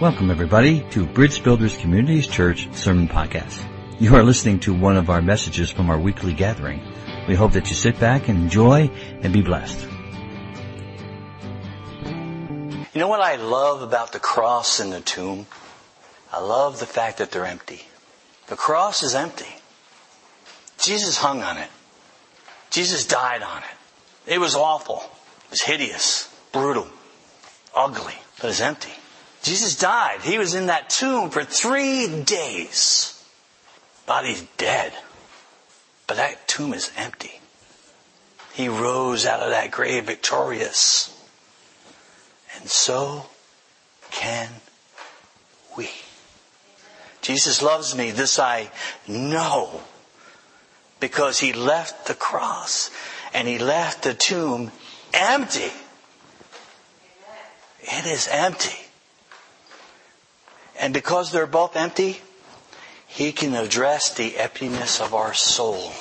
Welcome everybody to Bridge Builders Communities Church Sermon Podcast. You are listening to one of our messages from our weekly gathering. We hope that you sit back and enjoy and be blessed. You know what I love about the cross and the tomb? I love the fact that they're empty. The cross is empty. Jesus hung on it. Jesus died on it. It was awful. It was hideous, brutal, ugly, but it's empty. Jesus died. He was in that tomb for three days. Body's dead. But that tomb is empty. He rose out of that grave victorious. And so can we. Jesus loves me. This I know. Because he left the cross and he left the tomb empty. It is empty. And because they're both empty, he can address the emptiness of our soul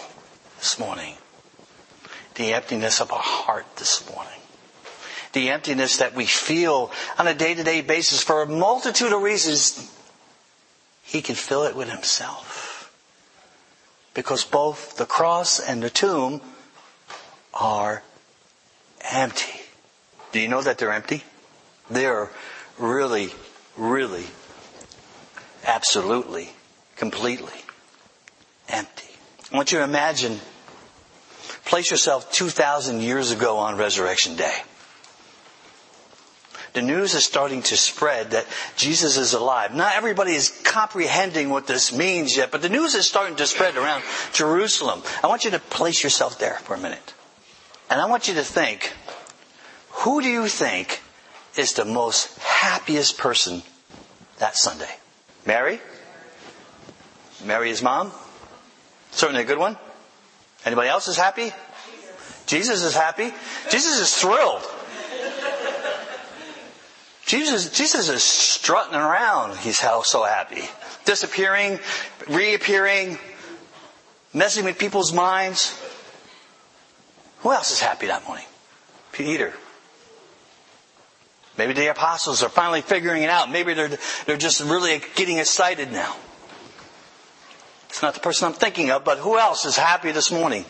this morning. The emptiness of our heart this morning. The emptiness that we feel on a day-to-day basis for a multitude of reasons. He can fill it with himself. Because both the cross and the tomb are empty. Do you know that they're empty? They're really, really absolutely, completely empty. I want you to imagine, place yourself 2,000 years ago on Resurrection Day. The news is starting to spread that Jesus is alive. Not everybody is comprehending what this means yet, but the news is starting to spread around Jerusalem. I want you to place yourself there for a minute. And I want you to think, who do you think is the most happiest person that Sunday? Mary? Mary his mom? Certainly a good one. Anybody else is happy? Jesus is happy. Jesus is thrilled. Jesus, Jesus is strutting around. He's so happy. Disappearing, reappearing, messing with people's minds. Who else is happy that morning? Peter. Maybe the apostles are finally figuring it out. Maybe they're, they're just really getting excited now. It's not the person I'm thinking of, but who else is happy this morning?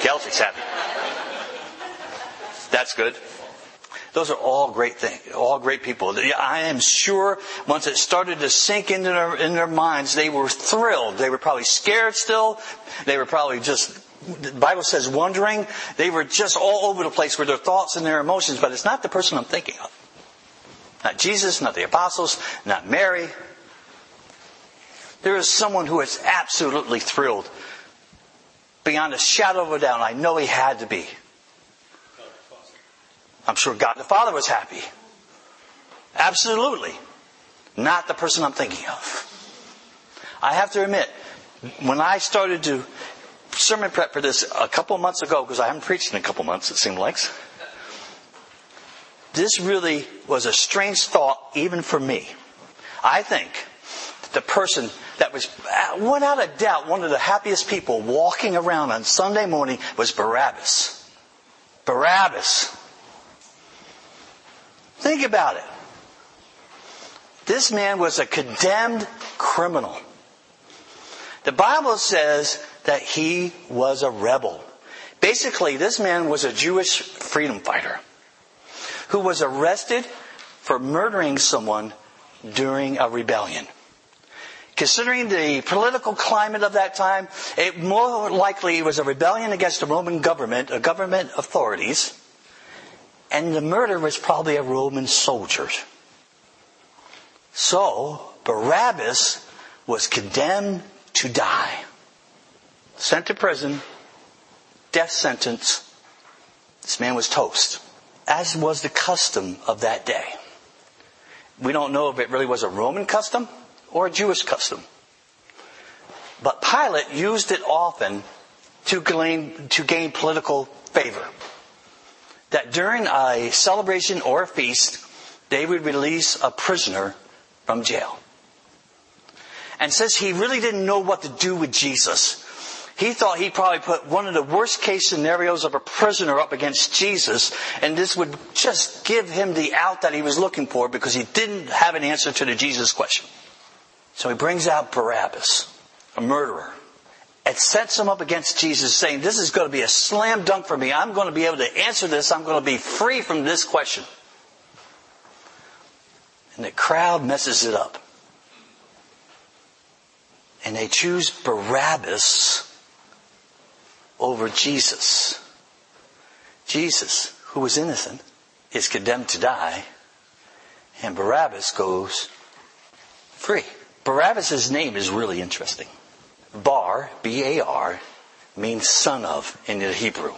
Kelsey's happy. That's good. Those are all great things, all great people. I am sure once it started to sink into their, in their minds, they were thrilled. They were probably scared still. They were probably just the Bible says wondering. They were just all over the place with their thoughts and their emotions, but it's not the person I'm thinking of. Not Jesus, not the apostles, not Mary. There is someone who is absolutely thrilled. Beyond a shadow of a doubt, I know he had to be. I'm sure God the Father was happy. Absolutely. Not the person I'm thinking of. I have to admit, when I started to sermon prep for this a couple months ago because I haven't preached in a couple months, it seemed like. This really was a strange thought even for me. I think that the person that was, uh, without a doubt, one of the happiest people walking around on Sunday morning was Barabbas. Barabbas. Think about it. This man was a condemned criminal. The Bible says that he was a rebel. Basically, this man was a Jewish freedom fighter who was arrested for murdering someone during a rebellion. Considering the political climate of that time, it more likely was a rebellion against the Roman government, a government authorities, and the murder was probably a Roman soldier. So, Barabbas was condemned to die sent to prison, death sentence. This man was toast, as was the custom of that day. We don't know if it really was a Roman custom or a Jewish custom. But Pilate used it often to gain, to gain political favor. That during a celebration or a feast, they would release a prisoner from jail. And since he really didn't know what to do with Jesus, He thought he'd probably put one of the worst case scenarios of a prisoner up against Jesus, and this would just give him the out that he was looking for because he didn't have an answer to the Jesus question. So he brings out Barabbas, a murderer. It sets him up against Jesus saying, this is going to be a slam dunk for me. I'm going to be able to answer this. I'm going to be free from this question. And the crowd messes it up. And they choose Barabbas over Jesus. Jesus, who was innocent, is condemned to die, and Barabbas goes free. Barabbas' name is really interesting. Bar, B-A-R, means son of in the Hebrew.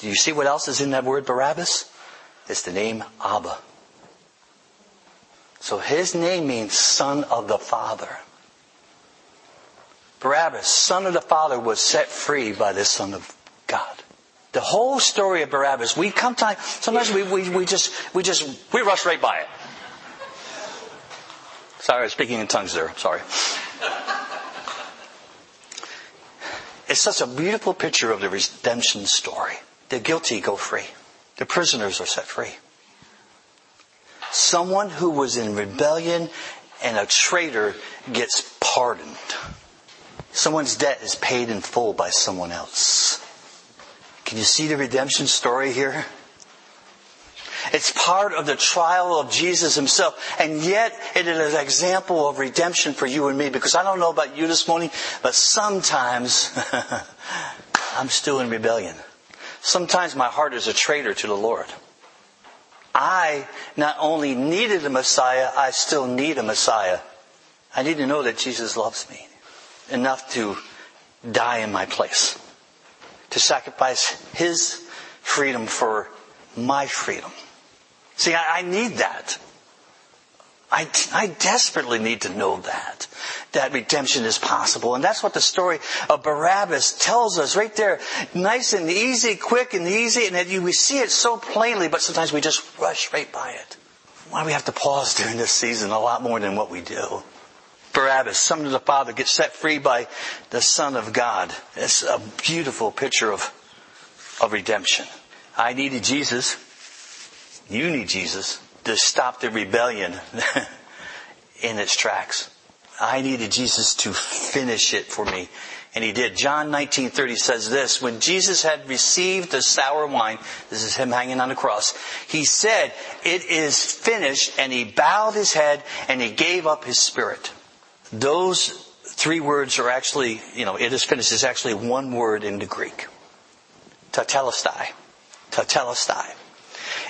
Do you see what else is in that word Barabbas? It's the name Abba. So his name means son of the Father. Barabbas, son of the Father, was set free by the Son of God. The whole story of Barabbas, we come time, sometimes we, we, we just, we just, we rush right by it. Sorry, I speaking in tongues there. Sorry. It's such a beautiful picture of the redemption story. The guilty go free. The prisoners are set free. Someone who was in rebellion and a traitor gets pardoned. Someone's debt is paid in full by someone else. Can you see the redemption story here? It's part of the trial of Jesus himself. And yet it is an example of redemption for you and me because I don't know about you this morning, but sometimes I'm still in rebellion. Sometimes my heart is a traitor to the Lord. I not only needed a Messiah, I still need a Messiah. I need to know that Jesus loves me enough to die in my place, to sacrifice his freedom for my freedom. See, I, I need that. I, I desperately need to know that, that redemption is possible. And that's what the story of Barabbas tells us right there. Nice and easy, quick and easy, and you, we see it so plainly, but sometimes we just rush right by it. Why do we have to pause during this season a lot more than what we do? Barabbas, son of the Father, gets set free by the Son of God. It's a beautiful picture of, of redemption. I needed Jesus. You need Jesus to stop the rebellion in its tracks. I needed Jesus to finish it for me. And he did. John 19:30 says this, when Jesus had received the sour wine, this is him hanging on the cross, he said, "It is finished," and he bowed his head and he gave up his spirit. Those three words are actually, you know, it is finished is actually one word in the Greek. Tetelestai. Tetelestai.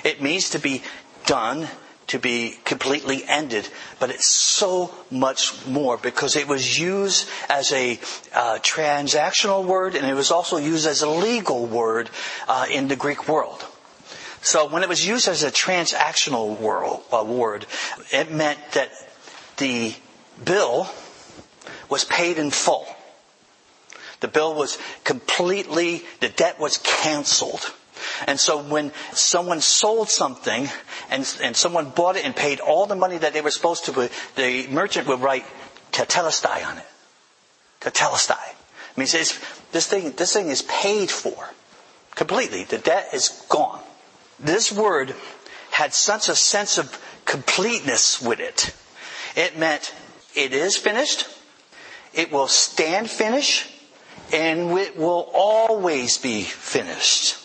It means to be done, to be completely ended, but it's so much more because it was used as a uh, transactional word and it was also used as a legal word uh, in the Greek world. So when it was used as a transactional world, uh, word, it meant that the bill was paid in full. The bill was completely, the debt was canceled. And so when someone sold something and, and someone bought it and paid all the money that they were supposed to, the merchant would write tetelestai on it. Tetelestai. It means this thing, this thing is paid for. Completely. The debt is gone. This word had such a sense of completeness with it. It meant it is finished, it will stand finished, and it will always be finished.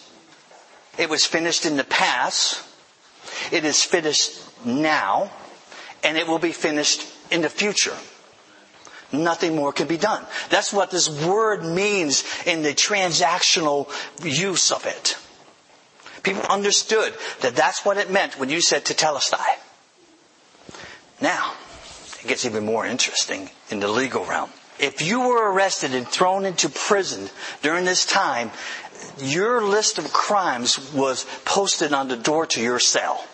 It was finished in the past, it is finished now, and it will be finished in the future. Nothing more can be done. That's what this word means in the transactional use of it. People understood that that's what it meant when you said to tetelestai. Now, it gets even more interesting in the legal realm. If you were arrested and thrown into prison during this time, your list of crimes was posted on the door to your cell.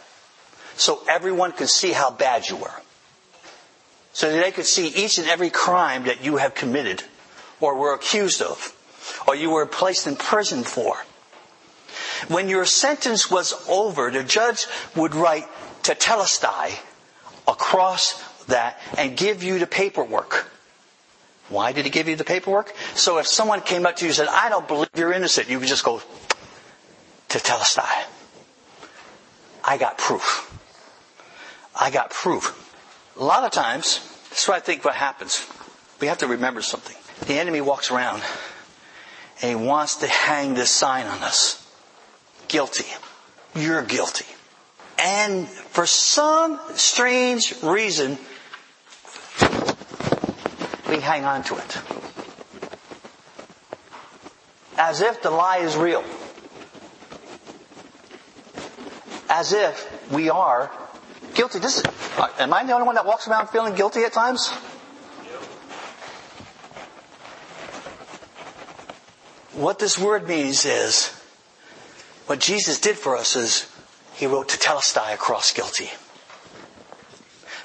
So everyone could see how bad you were. So they could see each and every crime that you have committed or were accused of or you were placed in prison for. When your sentence was over, the judge would write tetelestai across that and give you the paperwork Why did he give you the paperwork? So if someone came up to you and said, I don't believe you're innocent, you would just go, to tell tetelestai. I got proof. I got proof. A lot of times, this is what I think what happens. We have to remember something. The enemy walks around and he wants to hang this sign on us. Guilty. You're guilty. And for some strange reason, we hang on to it. As if the lie is real. As if we are guilty. This is, uh, am I the only one that walks around feeling guilty at times? What this word means is, what Jesus did for us is, He wrote tetelestai across guilty.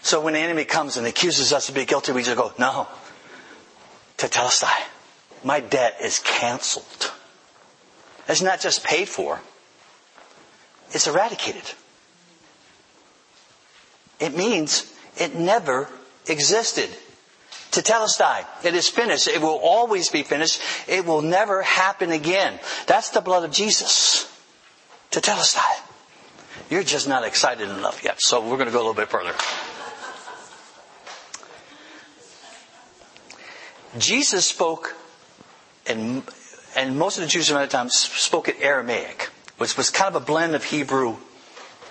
So when the enemy comes and accuses us of being guilty, we just go, no, tetelestai. My debt is canceled. It's not just paid for. It's eradicated. It means it never existed. Tetelestai. It is finished. It will always be finished. It will never happen again. That's the blood of Jesus. Tetelestai. You're just not excited enough yet. So we're going to go a little bit further. Jesus spoke, and, and most of the Jews at that time spoke in Aramaic, which was kind of a blend of Hebrew.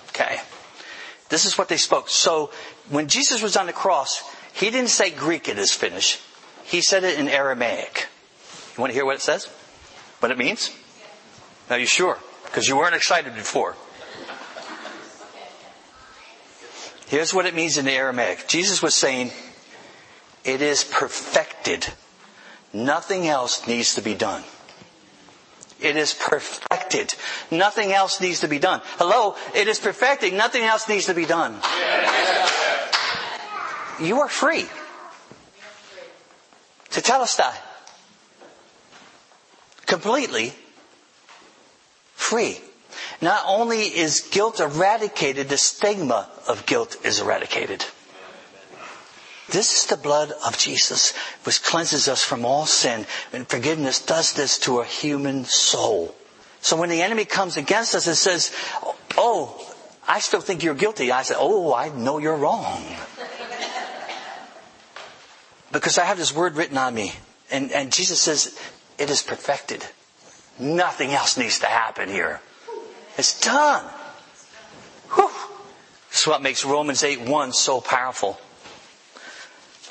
Okay. This is what they spoke. So when Jesus was on the cross, he didn't say Greek it is finished. He said it in Aramaic. You want to hear what it says? What it means? Are you sure? Because you weren't excited before. Here's what it means in the Aramaic. Jesus was saying, it is perfected. Nothing else needs to be done. It is perfected. Nothing else needs to be done. Hello? It is perfected. Nothing else needs to be done. You are free. tetelestai. Completely free. Not only is guilt eradicated, the stigma of guilt is eradicated. This is the blood of Jesus, which cleanses us from all sin. And forgiveness does this to a human soul. So when the enemy comes against us and says, Oh, I still think you're guilty, I say, Oh, I know you're wrong. because I have this word written on me. And, and Jesus says, It is perfected. Nothing else needs to happen here. It's done. Whew. This is what makes Romans 8 1 so powerful.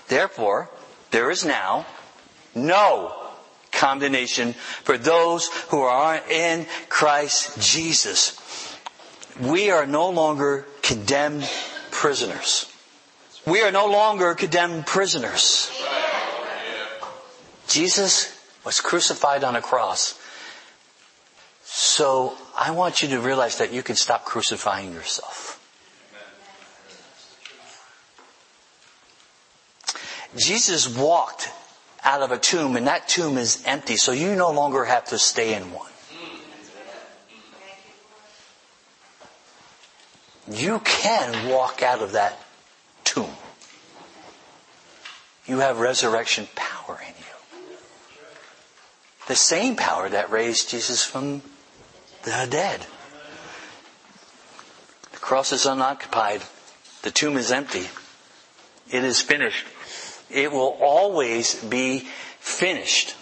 Therefore, there is now no condemnation for those who are in Christ Jesus. We are no longer condemned prisoners. We are no longer condemned prisoners. Jesus was crucified on a cross. So I want you to realize that you can stop crucifying yourself. Jesus walked out of a tomb and that tomb is empty, so you no longer have to stay in one. You can walk out of that tomb. You have resurrection power in you. The same power that raised Jesus from the dead. The cross is unoccupied. The tomb is empty. It is finished it will always be finished.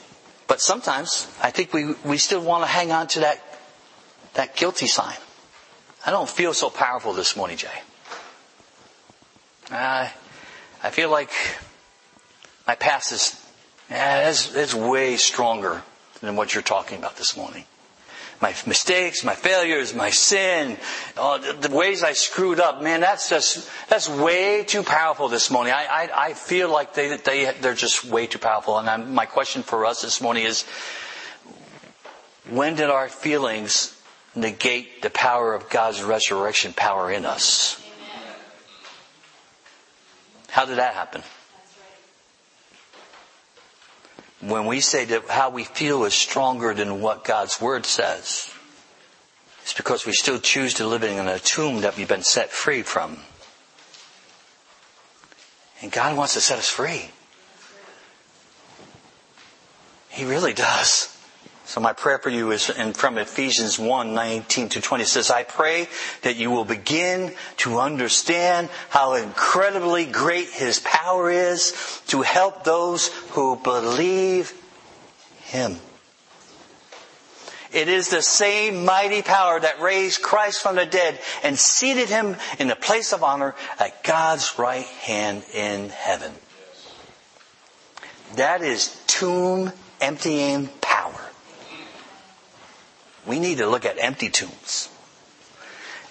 But sometimes I think we, we still want to hang on to that, that guilty sign. I don't feel so powerful this morning, Jay. Uh, I feel like my past is, yeah, it's, it's way stronger than what you're talking about this morning my mistakes, my failures, my sin, the, the, ways I screwed up. Man, that's just that's way too powerful this morning. I I, I feel like they they they're just way too powerful. And I'm, my question for us this morning is, when did our feelings negate the power of God's resurrection power in us? How did that happen? When we say that how we feel is stronger than what God's Word says, it's because we still choose to live in a tomb that we've been set free from. And God wants to set us free. He really does. So my prayer for you is in, from Ephesians 1, 19 to 20 it says, I pray that you will begin to understand how incredibly great His power is to help those who believe Him. It is the same mighty power that raised Christ from the dead and seated him in the place of honor at God's right hand in heaven. That is tomb emptying. We need to look at empty tombs.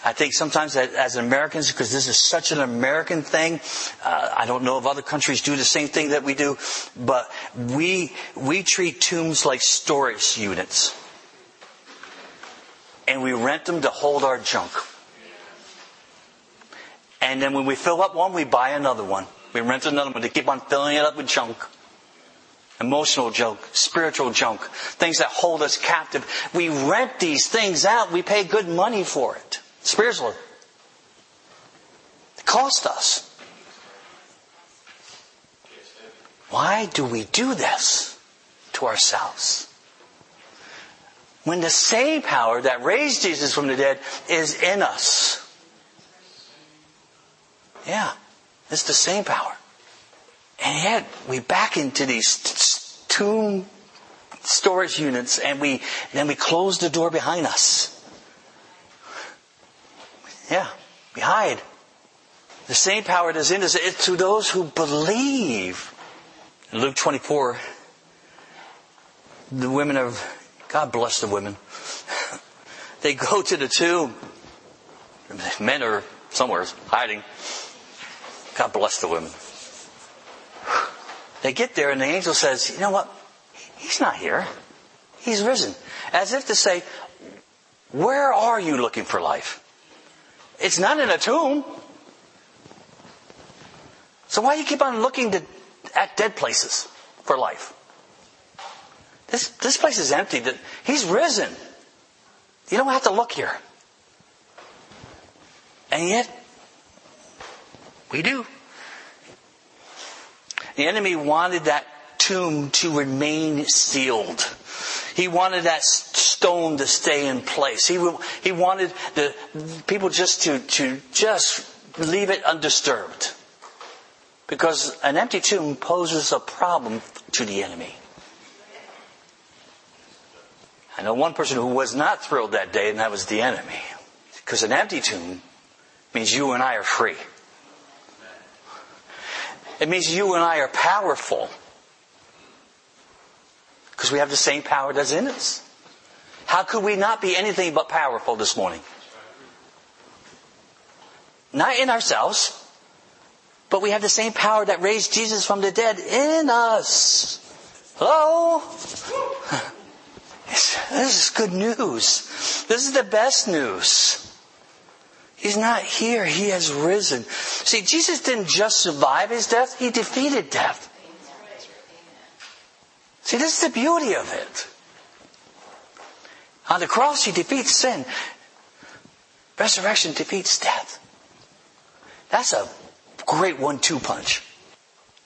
I think sometimes as Americans, because this is such an American thing, uh, I don't know if other countries do the same thing that we do, but we we treat tombs like storage units and we rent them to hold our junk. And then when we fill up one, we buy another one. We rent another one to keep on filling it up with junk. Emotional junk, spiritual junk, things that hold us captive. We rent these things out. We pay good money for it. Spiritually. It costs us. Why do we do this to ourselves? when the same power that raised Jesus from the dead is in us. Yeah, it's the same power. And yet we back into these tomb storage units and we then we close the door behind us. Yeah, we hide. The same power that's in us is to those who believe. In Luke 24, the women of God bless the women. they go to the tomb. Men are somewhere hiding. God bless the women. They get there and the angel says, you know what? He's not here. He's risen. As if to say, where are you looking for life? It's not in a tomb. So why do you keep on looking to, at dead places for life? This, this place is empty. He's risen. You don't have to look here. And yet, we do. The enemy wanted that tomb to remain sealed. He wanted that stone to stay in place. He, he wanted the people just to, to just leave it undisturbed. Because an empty tomb poses a problem to the enemy. I know one person who was not thrilled that day, and that was the enemy. Because an empty tomb means you and I are free. It means you and I are powerful. Because we have the same power that's in us. How could we not be anything but powerful this morning? Not in ourselves, but we have the same power that raised Jesus from the dead in us. Hello? This is good news. This is the best news. He's not here. He has risen. See, Jesus didn't just survive his death, he defeated death. See, this is the beauty of it. On the cross, he defeats sin. Resurrection defeats death. That's a great one-two punch.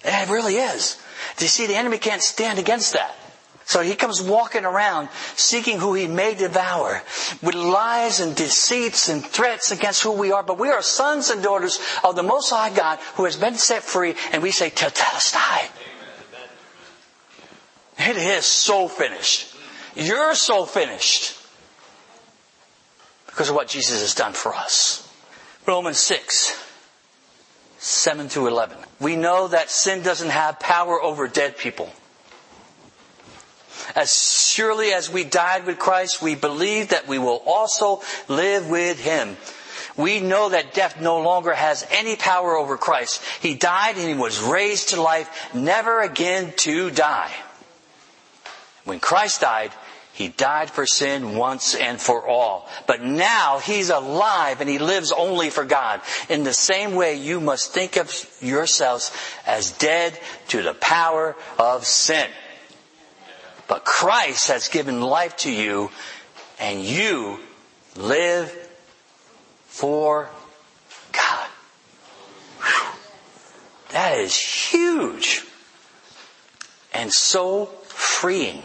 It really is. You see, the enemy can't stand against that. So he comes walking around seeking who he may devour with lies and deceits and threats against who we are. But we are sons and daughters of the Most High God who has been set free and we say, Tetelestai. It is so finished. You're so finished because of what Jesus has done for us. Romans 6, 7 through 11. We know that sin doesn't have power over dead people. As surely as we died with Christ, we believe that we will also live with Him. We know that death no longer has any power over Christ. He died and He was raised to life, never again to die. When Christ died, he died for sin once and for all. But now he's alive and he lives only for God. In the same way, you must think of yourselves as dead to the power of sin. But Christ has given life to you and you live for God. Whew. That is huge and so freeing.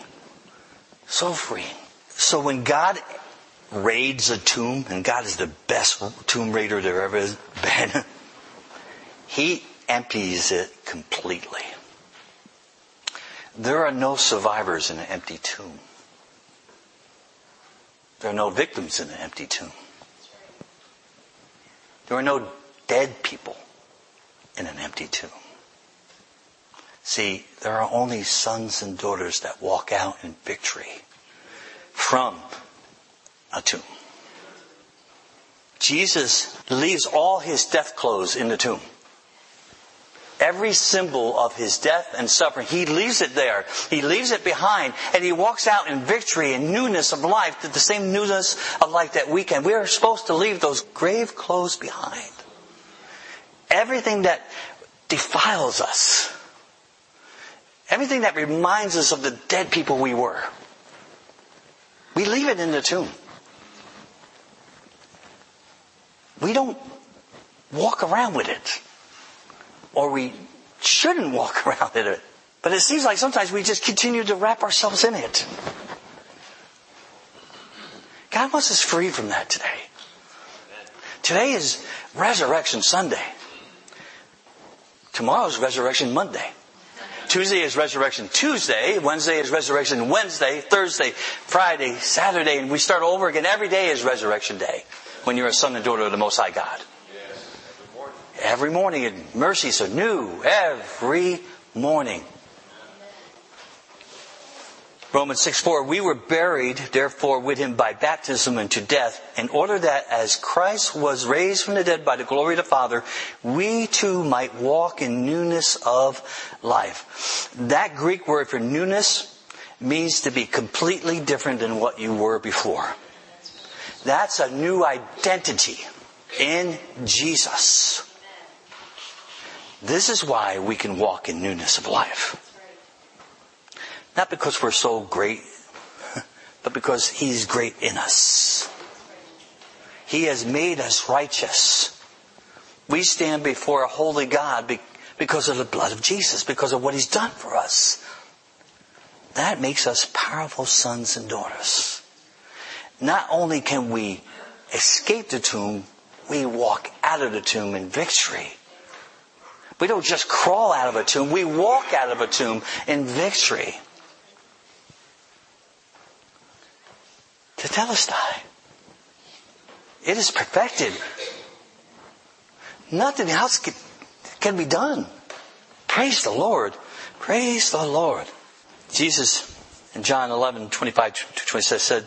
So freeing. So when God raids a tomb, and God is the best tomb raider there ever has been, He empties it completely. There are no survivors in an empty tomb. There are no victims in an empty tomb. There are no dead people in an empty tomb. See, there are only sons and daughters that walk out in victory from a tomb. Jesus leaves all his death clothes in the tomb. Every symbol of his death and suffering, he leaves it there. He leaves it behind and he walks out in victory and newness of life, the same newness of life that we can. We are supposed to leave those grave clothes behind. Everything that defiles us. Everything that reminds us of the dead people we were. We leave it in the tomb. We don't walk around with it. Or we shouldn't walk around in it. But it seems like sometimes we just continue to wrap ourselves in it. God wants us free from that today. Today is Resurrection Sunday. Tomorrow's Resurrection Monday. Tuesday is Resurrection Tuesday. Wednesday is Resurrection Wednesday. Thursday, Friday, Saturday, and we start over again. Every day is Resurrection Day when you're a son and daughter of the Most High God. Every morning, and mercies are new every morning. Romans 6 4, we were buried, therefore, with him by baptism into death, in order that as Christ was raised from the dead by the glory of the Father, we too might walk in newness of life. That Greek word for newness means to be completely different than what you were before. That's a new identity in Jesus. This is why we can walk in newness of life. Not because we're so great, but because He's great in us. He has made us righteous. We stand before a holy God because of the blood of Jesus, because of what He's done for us. That makes us powerful sons and daughters. Not only can we escape the tomb, we walk out of the tomb in victory. We don't just crawl out of a tomb, we walk out of a tomb in victory. Tetelestai. It is perfected. Nothing else can, can be done. Praise the Lord. Praise the Lord. Jesus in John 11, 25 to 26 said,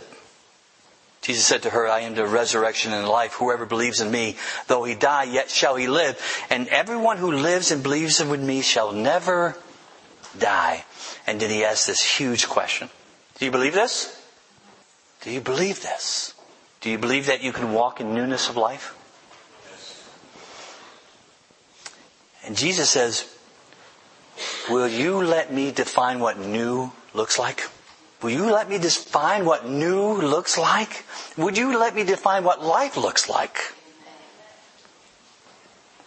Jesus said to her, I am the resurrection and the life. Whoever believes in me, though he die, yet shall he live. And everyone who lives and believes in me shall never die. And then he asked this huge question. Do you believe this? Do you believe this? Do you believe that you can walk in newness of life? And Jesus says, Will you let me define what new looks like? Will you let me define what new looks like? Would you let me define what life looks like?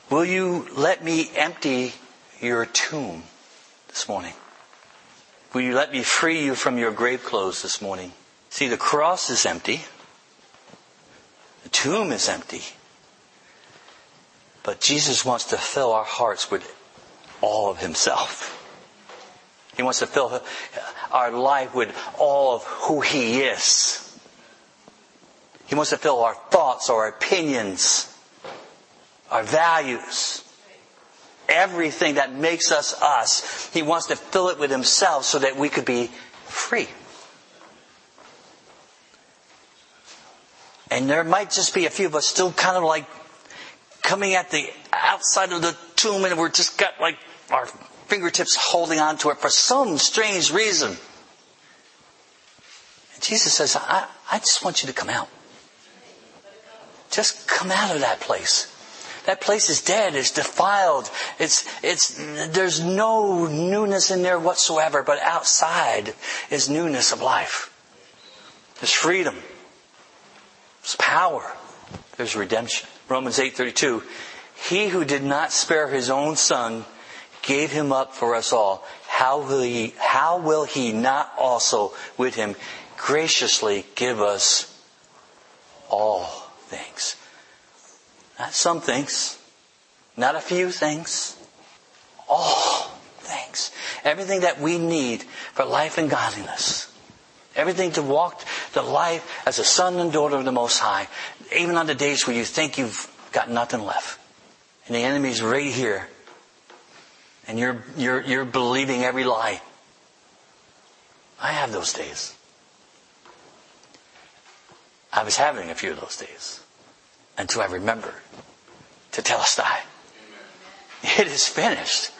Will you let me empty your tomb this morning? Will you let me free you from your grave clothes this morning? See, the cross is empty. The tomb is empty. But Jesus wants to fill our hearts with all of Himself. He wants to fill our life with all of who He is. He wants to fill our thoughts, our opinions, our values, everything that makes us us. He wants to fill it with Himself so that we could be free. And there might just be a few of us still kind of like coming at the outside of the tomb and we're just got like our fingertips holding on to it for some strange reason. And Jesus says, I, I just want you to come out. Just come out of that place. That place is dead. It's defiled. It's, it's, there's no newness in there whatsoever, but outside is newness of life. There's freedom. There's power. There's redemption. Romans 8:32. He who did not spare his own son gave him up for us all. how will he, how will he not also with him graciously give us all things? Not some things, not a few things, all things. Everything that we need for life and godliness. Everything to walk the life as a son and daughter of the Most High, even on the days where you think you've got nothing left. And the enemy's right here. And you're, you're, you're believing every lie. I have those days. I was having a few of those days until I remembered tetelestai. It is finished.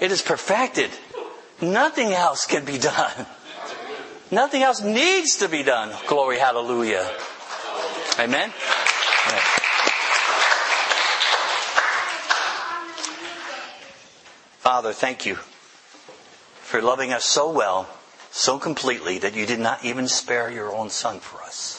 It is perfected. Nothing else can be done. Nothing else needs to be done. Glory, hallelujah. Amen. Father, thank you for loving us so well, so completely, that you did not even spare your own son for us.